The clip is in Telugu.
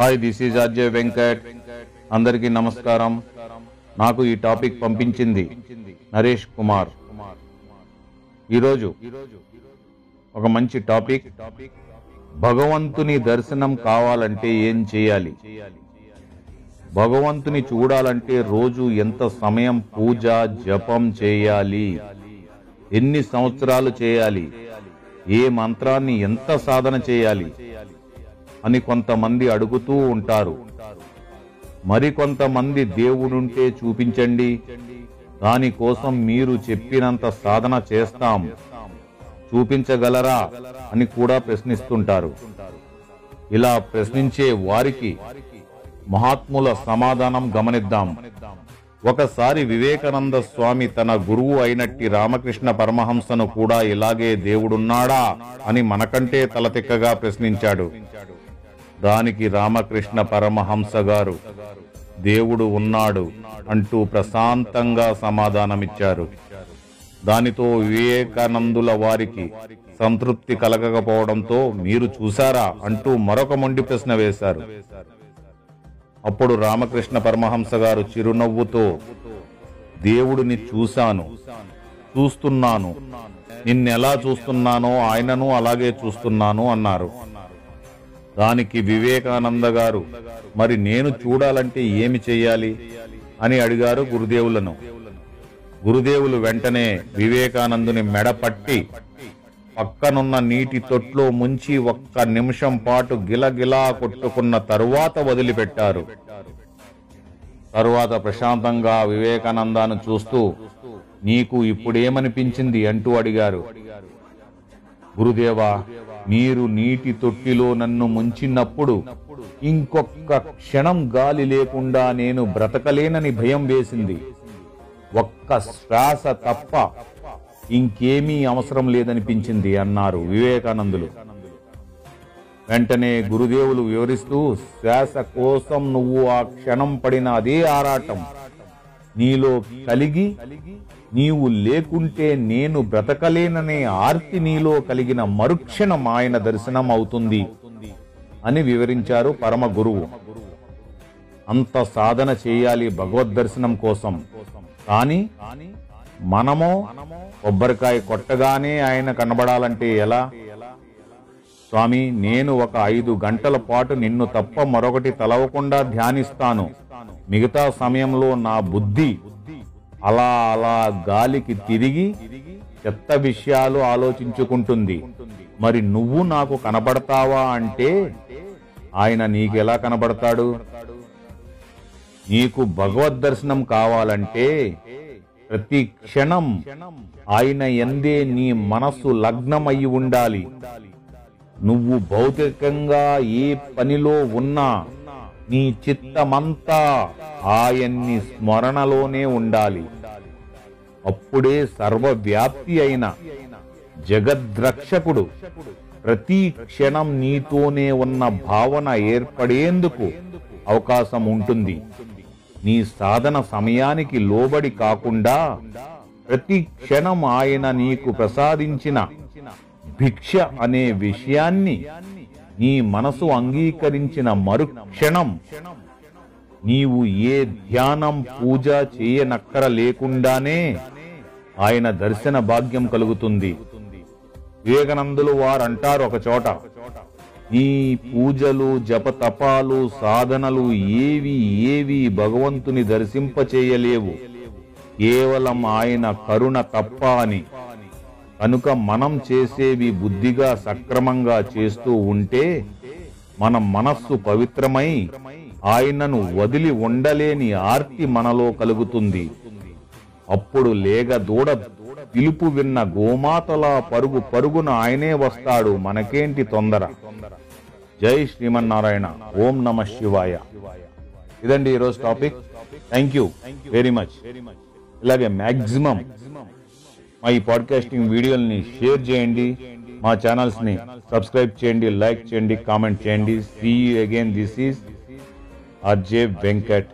Hi this is Ajay Venkat. అందరికీ నమస్కారం. నాకు ఈ టాపిక్ పంపించింది నరేష్ కుమార్. ఈరోజు ఒక మంచి టాపిక్. భగవంతుని దర్శనం కావాలంటే ఏం చేయాలి? భగవంతుని చూడాలంటే రోజు ఎంత సమయం పూజ జపం చేయాలి? ఎన్ని సంవత్సరాలు చేయాలి? ఏ మంత్రాన్ని ఎంత సాధన చేయాలి? అని కొంతమంది అడుగుతూ ఉంటారు. మరికొంతమంది దేవుడుంటే చూపించండి. దానికోసం మీరు చెప్పినంత సాధన చేస్తాం. చూపించగలరా అని కూడా ప్రశ్నిస్తుంటారు. ఇలా ప్రశ్నించే వారికి మహాత్ముల సమాధానం గమనిద్దాం. ఒకసారి వివేకానంద స్వామి తన గురువు అయినట్టి రామకృష్ణ పరమహంసను కూడా ఇలాగే దేవుడున్నాడా అని మనకంటే తలతిక్కగా ప్రశ్నించాడు. దానికి రామకృష్ణ పరమహంస గారు దేవుడు ఉన్నాడు అంటూ ప్రశాంతంగా సమాధానమిచ్చారు. దానితో వివేకానందుల వారికి సంతృప్తి కలగకపోవడంతో మీరు చూశారా? అంటూ మరొక మొండి ప్రశ్న వేశారు. అప్పుడు రామకృష్ణ పరమహంస గారు చిరునవ్వుతో దేవుడిని చూశాను చూస్తున్నాను. నిన్నెలా చూస్తున్నానో ఆయనను అలాగే చూస్తున్నాను అన్నారు. దానికి వివేకానంద గారు మరి నేను చూడాలంటే ఏమి చెయ్యాలి? అని అడిగారు గురుదేవులను. గురుదేవులు వెంటనే వివేకానందుని మెడపట్టి పక్కనున్న నీటి తొట్లో ముంచి ఒక్క నిమిషం పాటు గిలగిలా కొట్టుకున్న తరువాత వదిలిపెట్టారు. తరువాత ప్రశాంతంగా వివేకానందాను చూస్తూ నీకు ఇప్పుడేమనిపించింది? అంటూ అడిగారు. గురుదేవా మీరు నీటి తొట్టిలో నన్ను ముంచినప్పుడు ఇంకొక్క క్షణం గాలి లేకుండా నేను బ్రతకలేనని భయం వేసింది. ఒక్క శ్వాస తప్ప ఇంకేమీ అవసరం లేదనిపించింది అన్నారు వివేకానందులు. వెంటనే గురుదేవులు వివరిస్తూ శ్వాస కోసం నువ్వు ఆ క్షణం పడిన అదే ఆరాటం. నీలో కలిగి నీవు లేకుంటే నేను బ్రతకలేననే ఆర్తి నీలో కలిగిన మరుక్షణం ఆయన దర్శనం అవుతుంది అని వివరించారు పరమ గురువు. అంత సాధన చేయాలి భగవద్ దర్శనం కోసం. కానీ మనమో కొబ్బరికాయ కొట్టగానే ఆయన కనబడాలంటే ఎలా? స్వామి నేను ఒక ఐదు గంటల పాటు నిన్ను తప్ప మరొకటి తలవకుండా ధ్యానిస్తాను. మిగతా సమయంలో నా బుద్ధి అలా అలా గాలికి తిరిగి చెత్త విషయాలు ఆలోచించుకుంటుంది. మరి నువ్వు నాకు కనబడతావా అంటే ఆయన నీకెలా కనబడతాడు? నీకు భగవద్ దర్శనం కావాలంటే ప్రతి క్షణం ఆయన ఎందే నీ మనస్సు లగ్నమయ్యి ఉండాలి. నువ్వు భౌతికంగా ఏ పనిలో ఉన్నా నీ చిత్తమంతా ఆయన్ని స్మరణలోనే ఉండాలి. అప్పుడే సర్వవ్యాప్తి అయిన జగద్రక్షకుడు ప్రతి క్షణం నీతోనే ఉన్న భావన ఏర్పడేందుకు అవకాశం ఉంటుంది. నీ సాధన సమయానికి లోబడి కాకుండా ప్రతి క్షణం ఆయన నీకు ప్రసాదించిన భిక్ష అనే విషయాన్ని నీ మనసు అంగీకరించిన మరుక్షణం నీవు ఏ ధ్యానం పూజ చేయనక్కర లేకుండానే ఆయన దర్శన భాగ్యం కలుగుతుంది. వివేకానందులు వారు అంటారు ఒక చోట ఈ పూజలు జపతపాలు సాధనలు ఏవి ఏవి భగవంతుని దర్శింపచేయలేవు. కేవలం ఆయన కరుణ తప్ప అని కనుక మనం చేసేవి బుద్ధిగా సక్రమంగా చేస్తూ ఉంటే మన మనస్సు పవిత్రమై ఆయనను వదిలి ఉండలేని ఆర్తి మనలో కలుగుతుంది. అప్పుడు లేగ దూడ పిలుపు విన్న గోమాతలా పరుగు పరుగున ఆయనే వస్తాడు మనకేంటి తొందర? జై శ్రీమన్నారాయణ. ఓం నమ శివాయ. ఇదండి ఈరోజు topic. Thank you very much ఇలాగే మ్యాక్సిమం మా ఈ పాడ్కాస్టింగ్ వీడియోల్ని షేర్ చేయండి. మా ఛానల్స్ని సబ్స్క్రైబ్ చేయండి లైక్ చేయండి. కామెంట్ చేయండి see again this is RJ Venkat